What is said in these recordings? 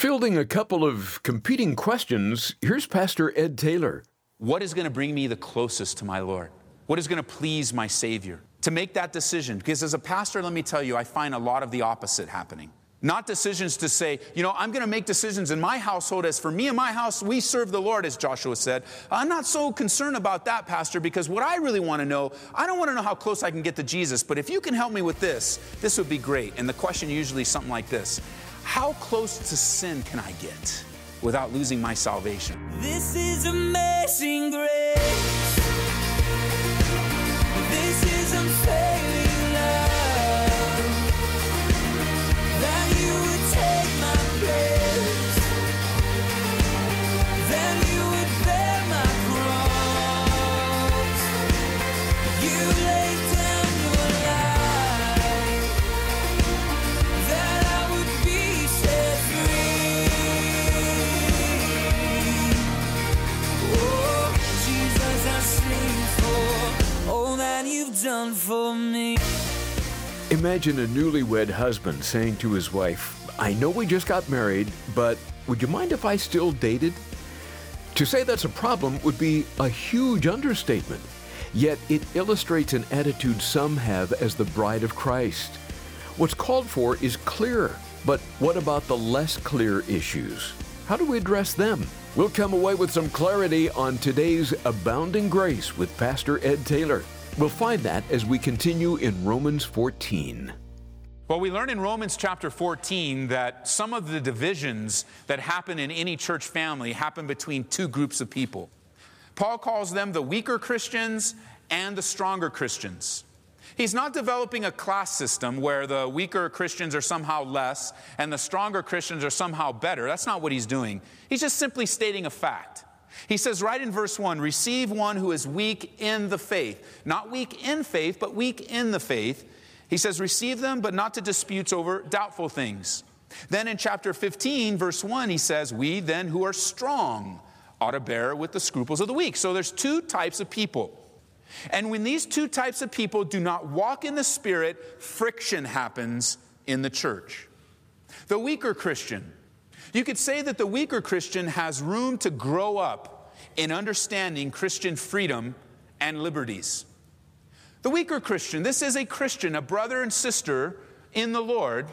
Fielding a couple of competing questions, here's Pastor Ed Taylor. What is going to bring me the closest to my Lord? What is going to please my Savior? To make that decision, because as a pastor, let me tell you, I find a lot of the opposite happening. Not decisions to say, you know, I'm going to make decisions in my household. As for me and my house, we serve the Lord, as Joshua said. I'm not so concerned about that, Pastor, because what I really want to know, I don't want to know how close I can get to Jesus, but if you can help me with this, this would be great. And the question usually is something like this How close to sin can I get without losing my salvation? This is amazing grace. Imagine a newlywed husband saying to his wife, I know we just got married, but would you mind if I still dated? To say that's a problem would be a huge understatement, yet it illustrates an attitude some have as the bride of Christ. What's called for is clear, but what about the less clear issues? How do we address them? We'll come away with some clarity on today's Abounding Grace with Pastor Ed Taylor. We'll find that as we continue in Romans 14. Well, we learn in Romans chapter 14 that some of the divisions that happen in any church family happen between two groups of people. Paul calls them the weaker Christians and the stronger Christians. He's not developing a class system where the weaker Christians are somehow less and the stronger Christians are somehow better. That's not what he's doing. He's just simply stating a fact. He says right in verse 1 receive one who is weak in the faith. Not weak in faith, but weak in the faith. He says, receive them, but not to disputes over doubtful things. Then in chapter 15, verse 1, he says, We then who are strong ought to bear with the scruples of the weak. So there's two types of people. And when these two types of people do not walk in the Spirit, friction happens in the church. The weaker Christian, you could say that the weaker Christian has room to grow up in understanding Christian freedom and liberties. The weaker Christian, this is a Christian, a brother and sister in the Lord,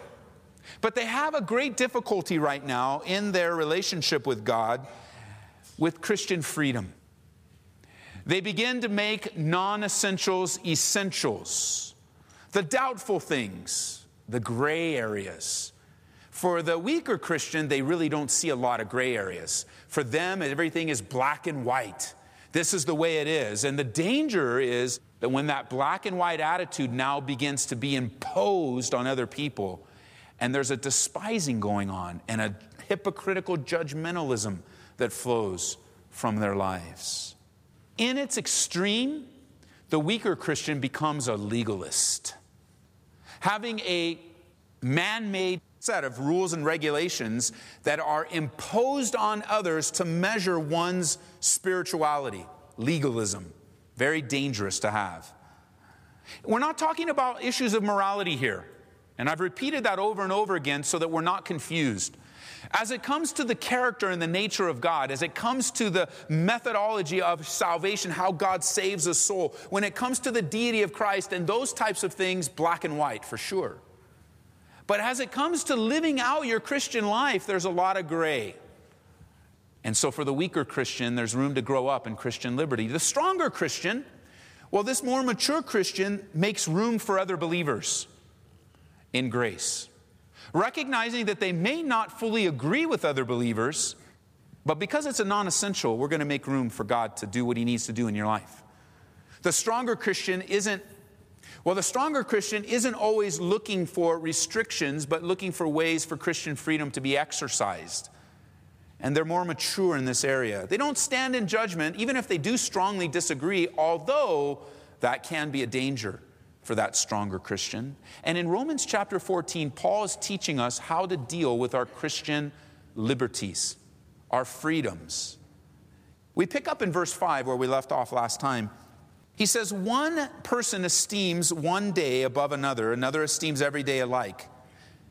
but they have a great difficulty right now in their relationship with God with Christian freedom. They begin to make non essentials essentials, the doubtful things, the gray areas. For the weaker Christian, they really don't see a lot of gray areas. For them, everything is black and white. This is the way it is. And the danger is that when that black and white attitude now begins to be imposed on other people, and there's a despising going on and a hypocritical judgmentalism that flows from their lives. In its extreme, the weaker Christian becomes a legalist, having a man made set of rules and regulations that are imposed on others to measure one's spirituality. Legalism, very dangerous to have. We're not talking about issues of morality here, and I've repeated that over and over again so that we're not confused. As it comes to the character and the nature of God, as it comes to the methodology of salvation, how God saves a soul, when it comes to the deity of Christ and those types of things, black and white for sure. But as it comes to living out your Christian life, there's a lot of gray. And so for the weaker Christian, there's room to grow up in Christian liberty. The stronger Christian, well, this more mature Christian makes room for other believers in grace recognizing that they may not fully agree with other believers, but because it's a non essential, we're going to make room for God to do what He needs to do in your life. The stronger Christian isn't, well, the stronger Christian isn't always looking for restrictions, but looking for ways for Christian freedom to be exercised. And they're more mature in this area. They don't stand in judgment, even if they do strongly disagree, although that can be a danger for that stronger Christian. And in Romans chapter 14, Paul is teaching us how to deal with our Christian liberties, our freedoms. We pick up in verse 5 where we left off last time. He says, One person esteems one day above another, another esteems every day alike.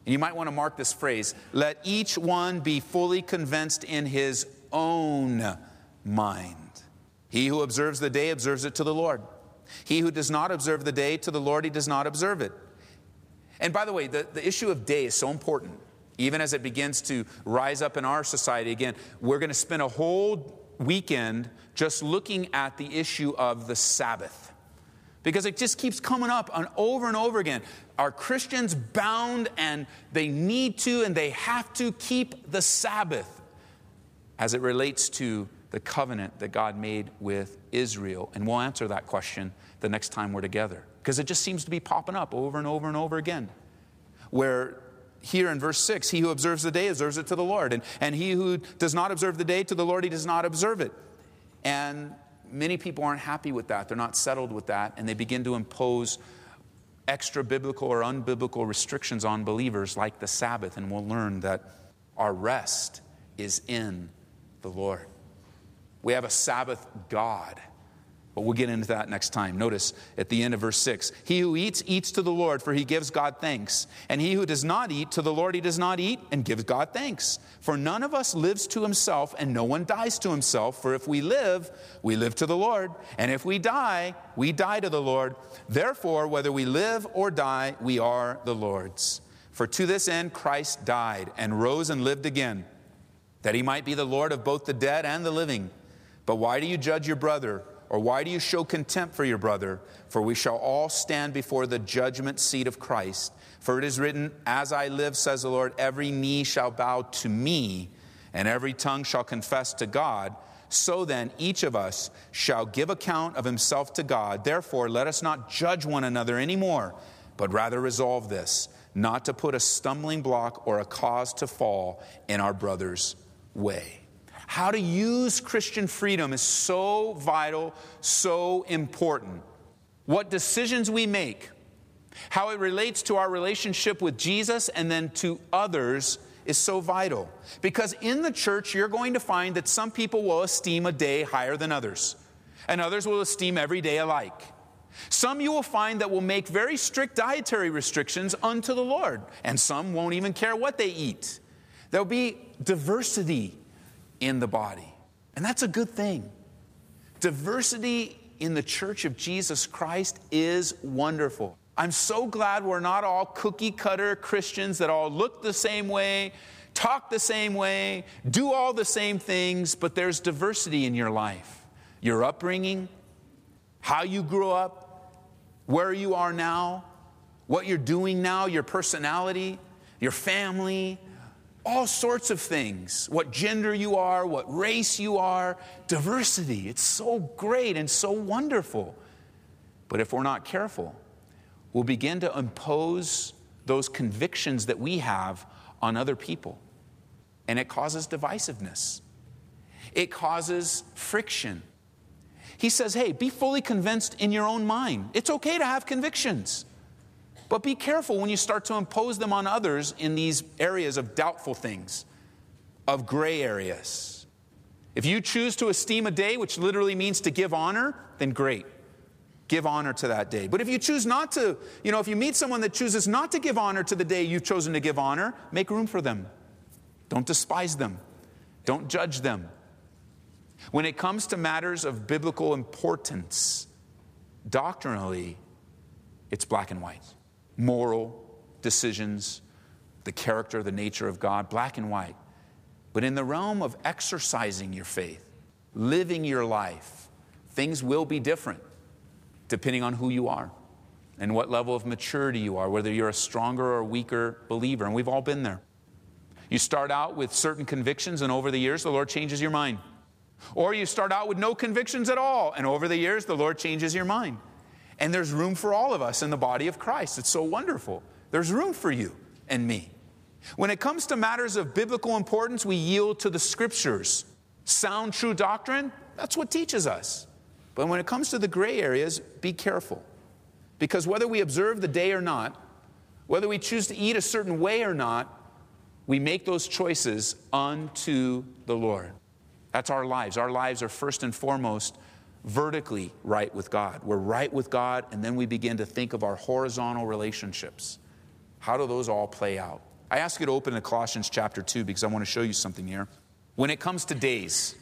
And you might want to mark this phrase let each one be fully convinced in his own mind. He who observes the day observes it to the Lord. He who does not observe the day to the Lord, he does not observe it. And by the way, the, the issue of day is so important. Even as it begins to rise up in our society again, we're going to spend a whole weekend just looking at the issue of the Sabbath. Because it just keeps coming up and over and over again. Are Christians bound and they need to and they have to keep the Sabbath as it relates to the covenant that God made with Israel? And we'll answer that question the next time we're together. Because it just seems to be popping up over and over and over again. Where here in verse 6, he who observes the day observes it to the Lord, and, and he who does not observe the day to the Lord, he does not observe it. And many people aren't happy with that. They're not settled with that, and they begin to impose extra biblical or unbiblical restrictions on believers like the Sabbath, and we'll learn that our rest is in the Lord. We have a Sabbath God but we'll get into that next time. Notice at the end of verse 6 He who eats, eats to the Lord, for he gives God thanks. And he who does not eat, to the Lord he does not eat, and gives God thanks. For none of us lives to himself, and no one dies to himself. For if we live, we live to the Lord. And if we die, we die to the Lord. Therefore, whether we live or die, we are the Lord's. For to this end Christ died, and rose and lived again, that he might be the Lord of both the dead and the living. But why do you judge your brother? Or why do you show contempt for your brother? For we shall all stand before the judgment seat of Christ. For it is written, As I live, says the Lord, every knee shall bow to me, and every tongue shall confess to God. So then, each of us shall give account of himself to God. Therefore, let us not judge one another anymore, but rather resolve this not to put a stumbling block or a cause to fall in our brother's way. How to use Christian freedom is so vital, so important. What decisions we make, how it relates to our relationship with Jesus and then to others is so vital. Because in the church, you're going to find that some people will esteem a day higher than others, and others will esteem every day alike. Some you will find that will make very strict dietary restrictions unto the Lord, and some won't even care what they eat. There'll be diversity in the body. And that's a good thing. Diversity in the church of Jesus Christ is wonderful. I'm so glad we're not all cookie cutter Christians that all look the same way, talk the same way, do all the same things, but there's diversity in your life. Your upbringing, how you grew up, where you are now, what you're doing now, your personality, your family, all sorts of things what gender you are, what race you are, diversity. It's so great and so wonderful. But if we're not careful, we'll begin to impose those convictions that we have on other people. And it causes divisiveness, it causes friction. He says, hey, be fully convinced in your own mind. It's okay to have convictions. But be careful when you start to impose them on others in these areas of doubtful things, of gray areas. If you choose to esteem a day, which literally means to give honor, then great. Give honor to that day. But if you choose not to, you know, if you meet someone that chooses not to give honor to the day you've chosen to give honor, make room for them. Don't despise them. Don't judge them. When it comes to matters of biblical importance, doctrinally, it's black and white moral decisions, the character, the nature of God, black and white. But in the realm of exercising your faith, living your life, things will be different depending on who you are and what level of maturity you are, whether you're a stronger or weaker believer. And we've all been there. You start out with certain convictions, and over the years, the Lord changes your mind. Or you start out with no convictions at all, and over the years, the Lord changes your mind. And there's room for all of us in the body of Christ. It's so wonderful. There's room for you and me. When it comes to matters of biblical importance, we yield to the scriptures. Sound, true doctrine, that's what teaches us. But when it comes to the gray areas, be careful. Because whether we observe the day or not, whether we choose to eat a certain way or not, we make those choices unto the Lord. That's our lives. Our lives are first and foremost vertically right with God. We're right with God, and then we begin to think of our horizontal relationships. How do those all play out? I ask you to open to Colossians chapter 2 because I want to show you something here. When it comes to days,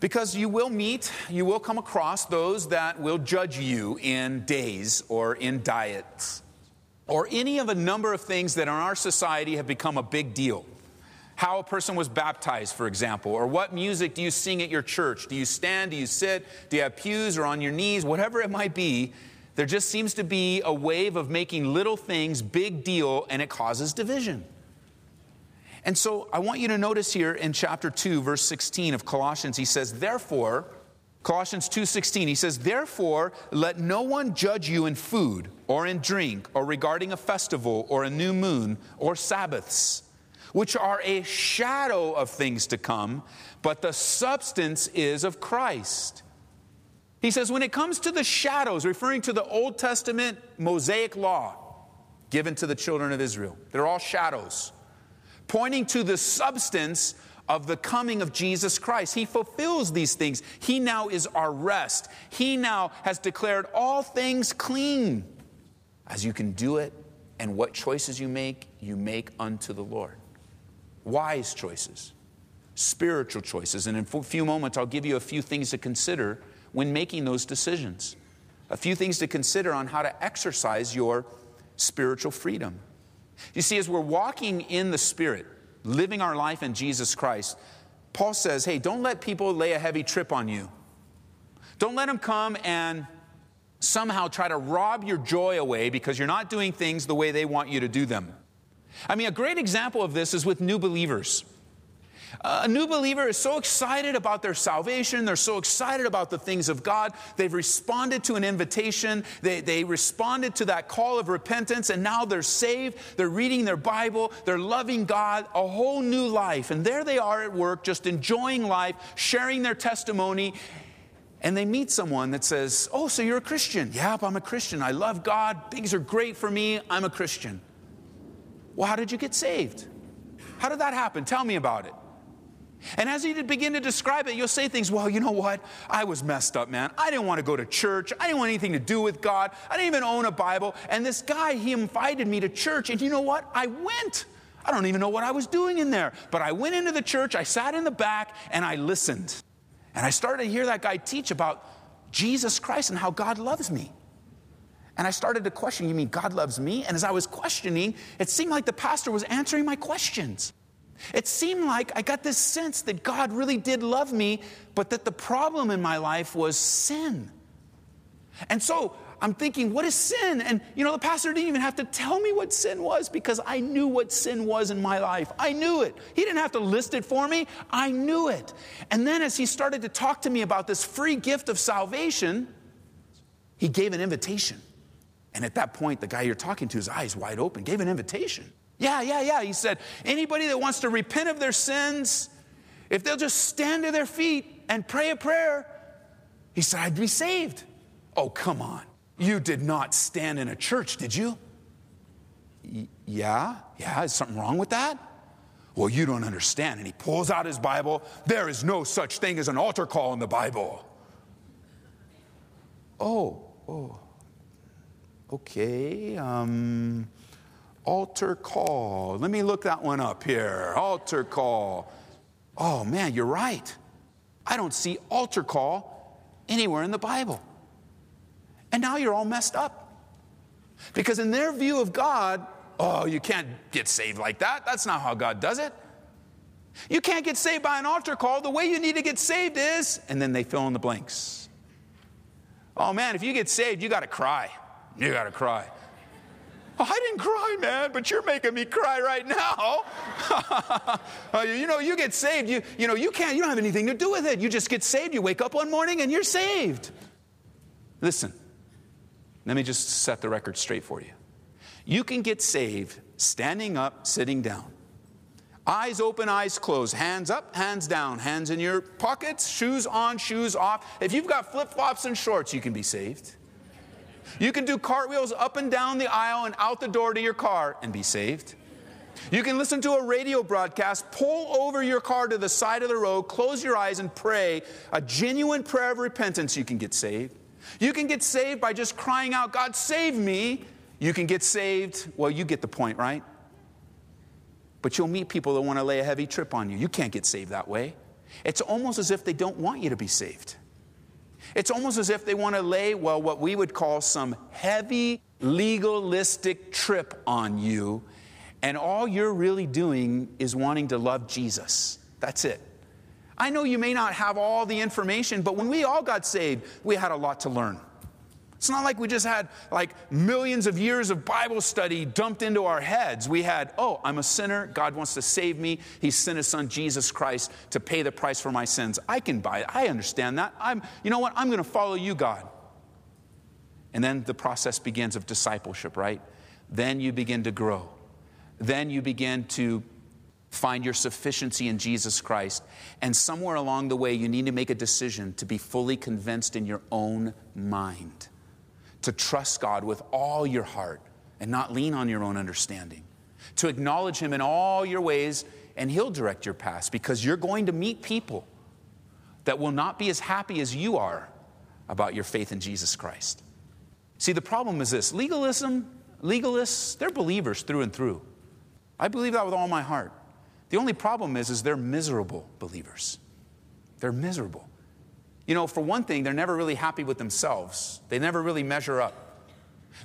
because you will meet, you will come across those that will judge you in days or in diets or any of a number of things that in our society have become a big deal. How a person was baptized, for example, or what music do you sing at your church? Do you stand? Do you sit? Do you have pews or on your knees? Whatever it might be, there just seems to be a wave of making little things big deal and it causes division. And so I want you to notice here in chapter 2 verse 16 of Colossians he says therefore Colossians 2:16 he says therefore let no one judge you in food or in drink or regarding a festival or a new moon or sabbaths which are a shadow of things to come but the substance is of Christ. He says when it comes to the shadows referring to the Old Testament Mosaic law given to the children of Israel they're all shadows pointing to the substance of the coming of Jesus Christ. He fulfills these things. He now is our rest. He now has declared all things clean. As you can do it, and what choices you make, you make unto the Lord. Wise choices, spiritual choices. And in a few moments, I'll give you a few things to consider when making those decisions. A few things to consider on how to exercise your spiritual freedom. You see, as we're walking in the Spirit, living our life in Jesus Christ, Paul says, hey, don't let people lay a heavy trip on you. Don't let them come and somehow try to rob your joy away because you're not doing things the way they want you to do them. I mean, a great example of this is with new believers. A new believer is so excited about their salvation. They're so excited about the things of God. They've responded to an invitation. They, they responded to that call of repentance, and now they're saved. They're reading their Bible. They're loving God, a whole new life. And there they are at work, just enjoying life, sharing their testimony. And they meet someone that says, Oh, so you're a Christian? Yep, I'm a Christian. I love God. Things are great for me. I'm a Christian. Well, how did you get saved? How did that happen? Tell me about it. And as you begin to describe it, you'll say things, well, you know what? I was messed up, man. I didn't want to go to church. I didn't want anything to do with God. I didn't even own a Bible. And this guy, he invited me to church. And you know what? I went. I don't even know what I was doing in there. But I went into the church, I sat in the back, and I listened. And I started to hear that guy teach about Jesus Christ and how God loves me. And I started to question, you mean God loves me? And as I was questioning, it seemed like the pastor was answering my questions. It seemed like I got this sense that God really did love me, but that the problem in my life was sin. And so I'm thinking, what is sin? And you know, the pastor didn't even have to tell me what sin was because I knew what sin was in my life. I knew it. He didn't have to list it for me. I knew it. And then as he started to talk to me about this free gift of salvation, he gave an invitation. And at that point, the guy you're talking to, his eyes wide open, gave an invitation. Yeah, yeah, yeah. He said, anybody that wants to repent of their sins, if they'll just stand to their feet and pray a prayer, he said, I'd be saved. Oh, come on. You did not stand in a church, did you? Y- yeah, yeah. Is something wrong with that? Well, you don't understand. And he pulls out his Bible. There is no such thing as an altar call in the Bible. Oh, oh. Okay. Um, Altar call. Let me look that one up here. Altar call. Oh man, you're right. I don't see altar call anywhere in the Bible. And now you're all messed up. Because in their view of God, oh, you can't get saved like that. That's not how God does it. You can't get saved by an altar call. The way you need to get saved is, and then they fill in the blanks. Oh man, if you get saved, you got to cry. You got to cry. Oh, I didn't cry, man, but you're making me cry right now. Uh, you know, you get saved, you, you know, you can't, you don't have anything to do with it. You just get saved, you wake up one morning and you're saved. Listen, let me just set the record straight for you. You can get saved standing up, sitting down. Eyes open, eyes closed, hands up, hands down, hands in your pockets, shoes on, shoes off. If you've got flip flops and shorts, you can be saved. You can do cartwheels up and down the aisle and out the door to your car and be saved. You can listen to a radio broadcast, pull over your car to the side of the road, close your eyes, and pray a genuine prayer of repentance. You can get saved. You can get saved by just crying out, God, save me. You can get saved, well, you get the point, right? But you'll meet people that want to lay a heavy trip on you. You can't get saved that way. It's almost as if they don't want you to be saved. It's almost as if they want to lay, well, what we would call some heavy legalistic trip on you, and all you're really doing is wanting to love Jesus. That's it. I know you may not have all the information, but when we all got saved, we had a lot to learn. It's not like we just had like millions of years of Bible study dumped into our heads. We had, oh, I'm a sinner. God wants to save me. He sent his son Jesus Christ to pay the price for my sins. I can buy it. I understand that. I'm, you know what? I'm going to follow you, God. And then the process begins of discipleship, right? Then you begin to grow. Then you begin to find your sufficiency in Jesus Christ. And somewhere along the way, you need to make a decision to be fully convinced in your own mind to trust God with all your heart and not lean on your own understanding, to acknowledge Him in all your ways, and He'll direct your paths because you're going to meet people that will not be as happy as you are about your faith in Jesus Christ. See, the problem is this legalism, legalists, they're believers through and through. I believe that with all my heart. The only problem is, is they're miserable believers. They're miserable. You know, for one thing, they're never really happy with themselves, they never really measure up.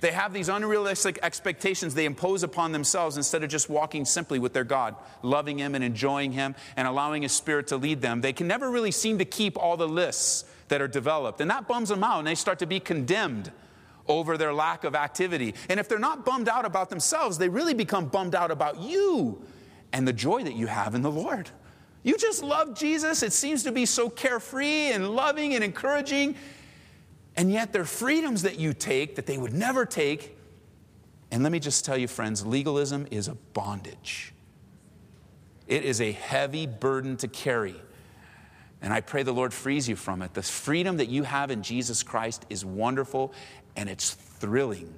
They have these unrealistic expectations they impose upon themselves instead of just walking simply with their God, loving Him and enjoying Him and allowing His Spirit to lead them. They can never really seem to keep all the lists that are developed. And that bums them out, and they start to be condemned over their lack of activity. And if they're not bummed out about themselves, they really become bummed out about you and the joy that you have in the Lord. You just love Jesus. It seems to be so carefree and loving and encouraging. And yet, there are freedoms that you take that they would never take. And let me just tell you, friends, legalism is a bondage. It is a heavy burden to carry. And I pray the Lord frees you from it. The freedom that you have in Jesus Christ is wonderful and it's thrilling,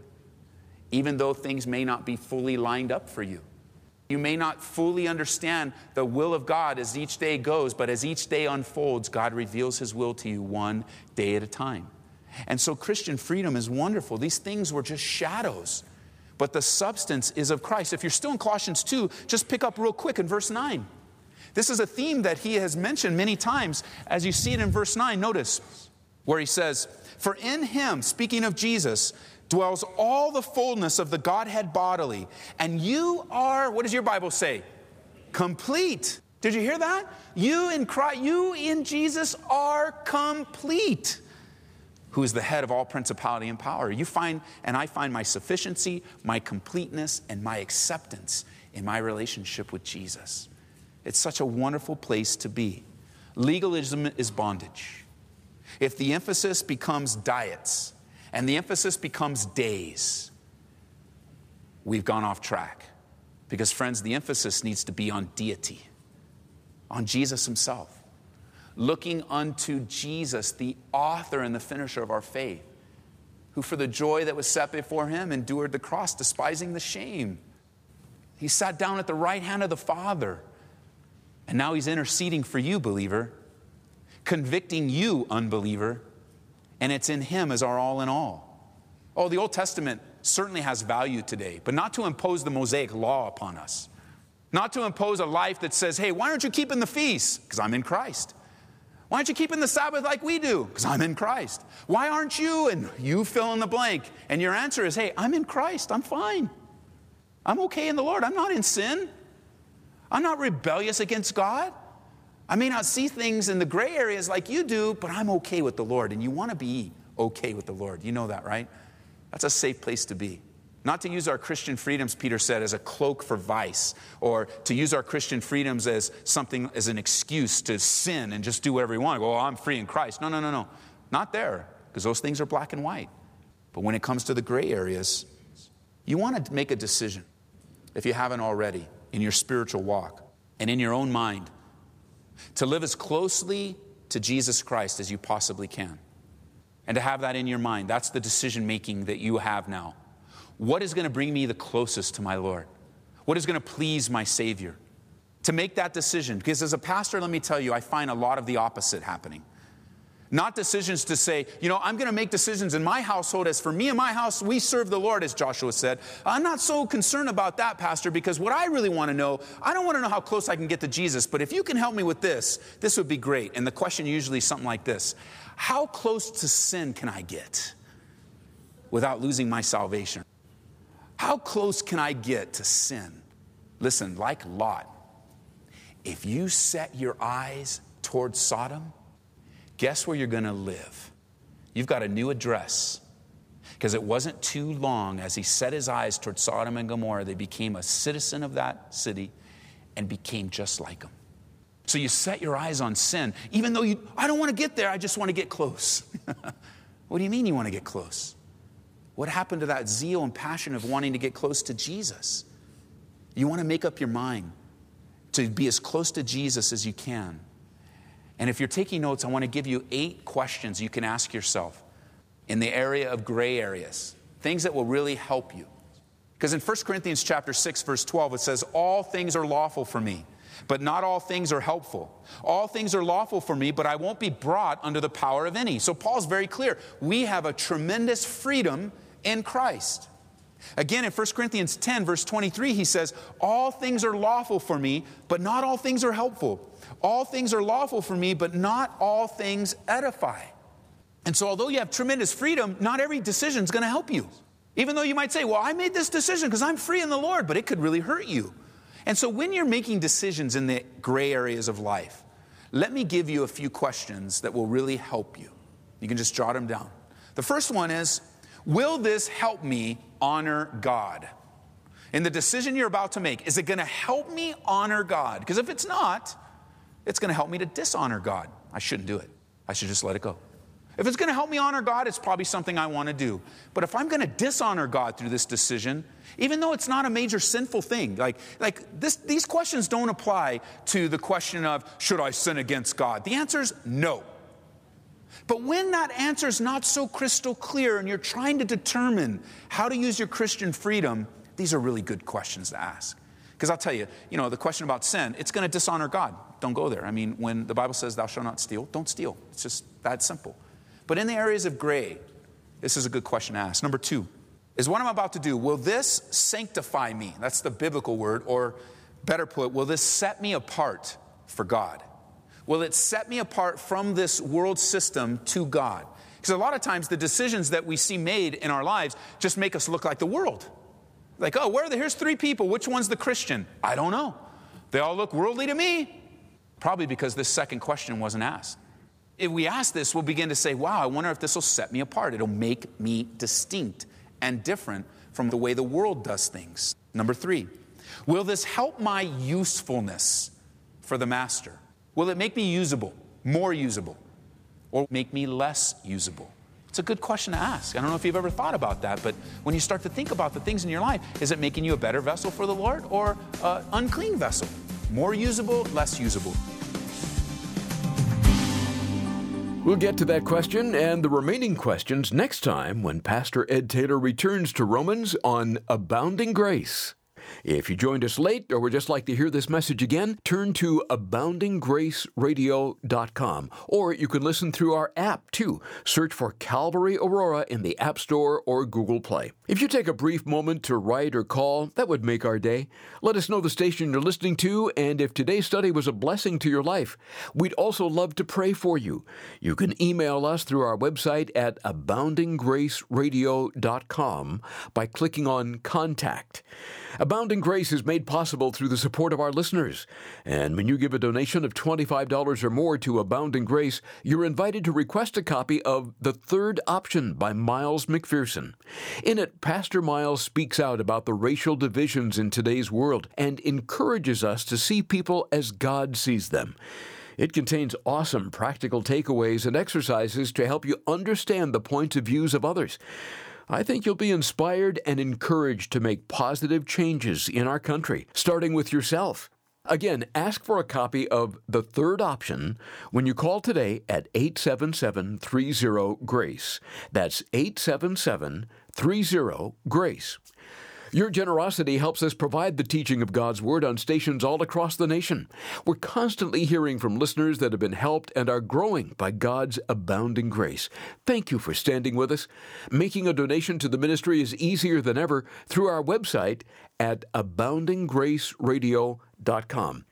even though things may not be fully lined up for you. You may not fully understand the will of God as each day goes, but as each day unfolds, God reveals His will to you one day at a time. And so Christian freedom is wonderful. These things were just shadows, but the substance is of Christ. If you're still in Colossians 2, just pick up real quick in verse 9. This is a theme that he has mentioned many times. As you see it in verse 9, notice where he says, For in him, speaking of Jesus, dwells all the fullness of the Godhead bodily. And you are, what does your Bible say? Complete. Did you hear that? You in Christ, you in Jesus are complete. Who is the head of all principality and power. You find, and I find my sufficiency, my completeness, and my acceptance in my relationship with Jesus. It's such a wonderful place to be. Legalism is bondage. If the emphasis becomes diets, and the emphasis becomes days, we've gone off track. Because, friends, the emphasis needs to be on deity, on Jesus Himself. Looking unto Jesus, the author and the finisher of our faith, who for the joy that was set before Him endured the cross, despising the shame. He sat down at the right hand of the Father. And now He's interceding for you, believer, convicting you, unbeliever and it's in Him as our all in all. Oh, the Old Testament certainly has value today, but not to impose the Mosaic law upon us. Not to impose a life that says, hey, why aren't you keeping the feasts? Because I'm in Christ. Why aren't you keeping the Sabbath like we do? Because I'm in Christ. Why aren't you? And you fill in the blank. And your answer is, hey, I'm in Christ. I'm fine. I'm okay in the Lord. I'm not in sin. I'm not rebellious against God. I may not see things in the gray areas like you do, but I'm okay with the Lord. And you want to be okay with the Lord. You know that, right? That's a safe place to be. Not to use our Christian freedoms, Peter said, as a cloak for vice, or to use our Christian freedoms as something, as an excuse to sin and just do whatever you want. Go, oh, I'm free in Christ. No, no, no, no. Not there, because those things are black and white. But when it comes to the gray areas, you want to make a decision, if you haven't already, in your spiritual walk and in your own mind to live as closely to Jesus Christ as you possibly can. And to have that in your mind. That's the decision making that you have now. What is going to bring me the closest to my Lord? What is going to please my Savior? To make that decision. Because as a pastor, let me tell you, I find a lot of the opposite happening. Not decisions to say, you know, I'm going to make decisions in my household. As for me and my house, we serve the Lord, as Joshua said. I'm not so concerned about that, Pastor, because what I really want to know, I don't want to know how close I can get to Jesus, but if you can help me with this, this would be great. And the question usually is something like this How close to sin can I get without losing my salvation? How close can I get to sin? Listen, like Lot, if you set your eyes towards Sodom, guess where you're going to live? You've got a new address. Because it wasn't too long as he set his eyes toward Sodom and Gomorrah, they became a citizen of that city and became just like them. So you set your eyes on sin, even though you, I don't want to get there, I just want to get close. what do you mean you want to get close? What happened to that zeal and passion of wanting to get close to Jesus? You want to make up your mind to be as close to Jesus as you can. And if you're taking notes, I want to give you eight questions you can ask yourself in the area of gray areas, things that will really help you. Because in 1 Corinthians chapter 6 verse 12 it says all things are lawful for me, but not all things are helpful. All things are lawful for me, but I won't be brought under the power of any. So Paul's very clear. We have a tremendous freedom in Christ. Again, in 1 Corinthians 10, verse 23, he says, All things are lawful for me, but not all things are helpful. All things are lawful for me, but not all things edify. And so, although you have tremendous freedom, not every decision is going to help you. Even though you might say, Well, I made this decision because I'm free in the Lord, but it could really hurt you. And so, when you're making decisions in the gray areas of life, let me give you a few questions that will really help you. You can just jot them down. The first one is Will this help me honor God? In the decision you're about to make, is it going to help me honor God? Because if it's not, it's going to help me to dishonor God. I shouldn't do it. I should just let it go. If it's going to help me honor God, it's probably something I want to do. But if I'm going to dishonor God through this decision, even though it's not a major sinful thing, like, like this, these questions don't apply to the question of should I sin against God? The answer is no. But when that answer is not so crystal clear and you're trying to determine how to use your Christian freedom, these are really good questions to ask. Because I'll tell you, you know, the question about sin, it's going to dishonor God. Don't go there. I mean, when the Bible says, thou shalt not steal, don't steal. It's just that simple. But in the areas of gray, this is a good question to ask. Number two is what I'm about to do, will this sanctify me? That's the biblical word. Or better put, will this set me apart for God? Will it set me apart from this world system to God? Because a lot of times the decisions that we see made in our lives just make us look like the world. Like, oh, where are the, here's three people. Which one's the Christian? I don't know. They all look worldly to me. Probably because this second question wasn't asked. If we ask this, we'll begin to say, wow, I wonder if this will set me apart. It'll make me distinct and different from the way the world does things. Number three, will this help my usefulness for the master? Will it make me usable, more usable, or make me less usable? It's a good question to ask. I don't know if you've ever thought about that, but when you start to think about the things in your life, is it making you a better vessel for the Lord or an unclean vessel? More usable, less usable? We'll get to that question and the remaining questions next time when Pastor Ed Taylor returns to Romans on Abounding Grace. If you joined us late or would just like to hear this message again, turn to aboundinggraceradio.com or you can listen through our app too. Search for Calvary Aurora in the App Store or Google Play. If you take a brief moment to write or call, that would make our day. Let us know the station you're listening to and if today's study was a blessing to your life. We'd also love to pray for you. You can email us through our website at aboundinggraceradio.com by clicking on Contact. Abounding Grace is made possible through the support of our listeners. And when you give a donation of $25 or more to Abounding Grace, you're invited to request a copy of The Third Option by Miles McPherson. In it, Pastor Miles speaks out about the racial divisions in today's world and encourages us to see people as God sees them. It contains awesome practical takeaways and exercises to help you understand the points of views of others. I think you'll be inspired and encouraged to make positive changes in our country, starting with yourself. Again, ask for a copy of The Third Option when you call today at 877 30 GRACE. That's 877 30 GRACE. Your generosity helps us provide the teaching of God's Word on stations all across the nation. We're constantly hearing from listeners that have been helped and are growing by God's abounding grace. Thank you for standing with us. Making a donation to the ministry is easier than ever through our website at aboundinggraceradio.com.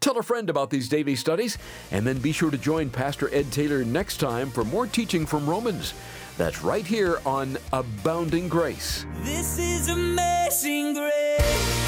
Tell a friend about these daily studies, and then be sure to join Pastor Ed Taylor next time for more teaching from Romans. That's right here on Abounding Grace. This is amazing grace.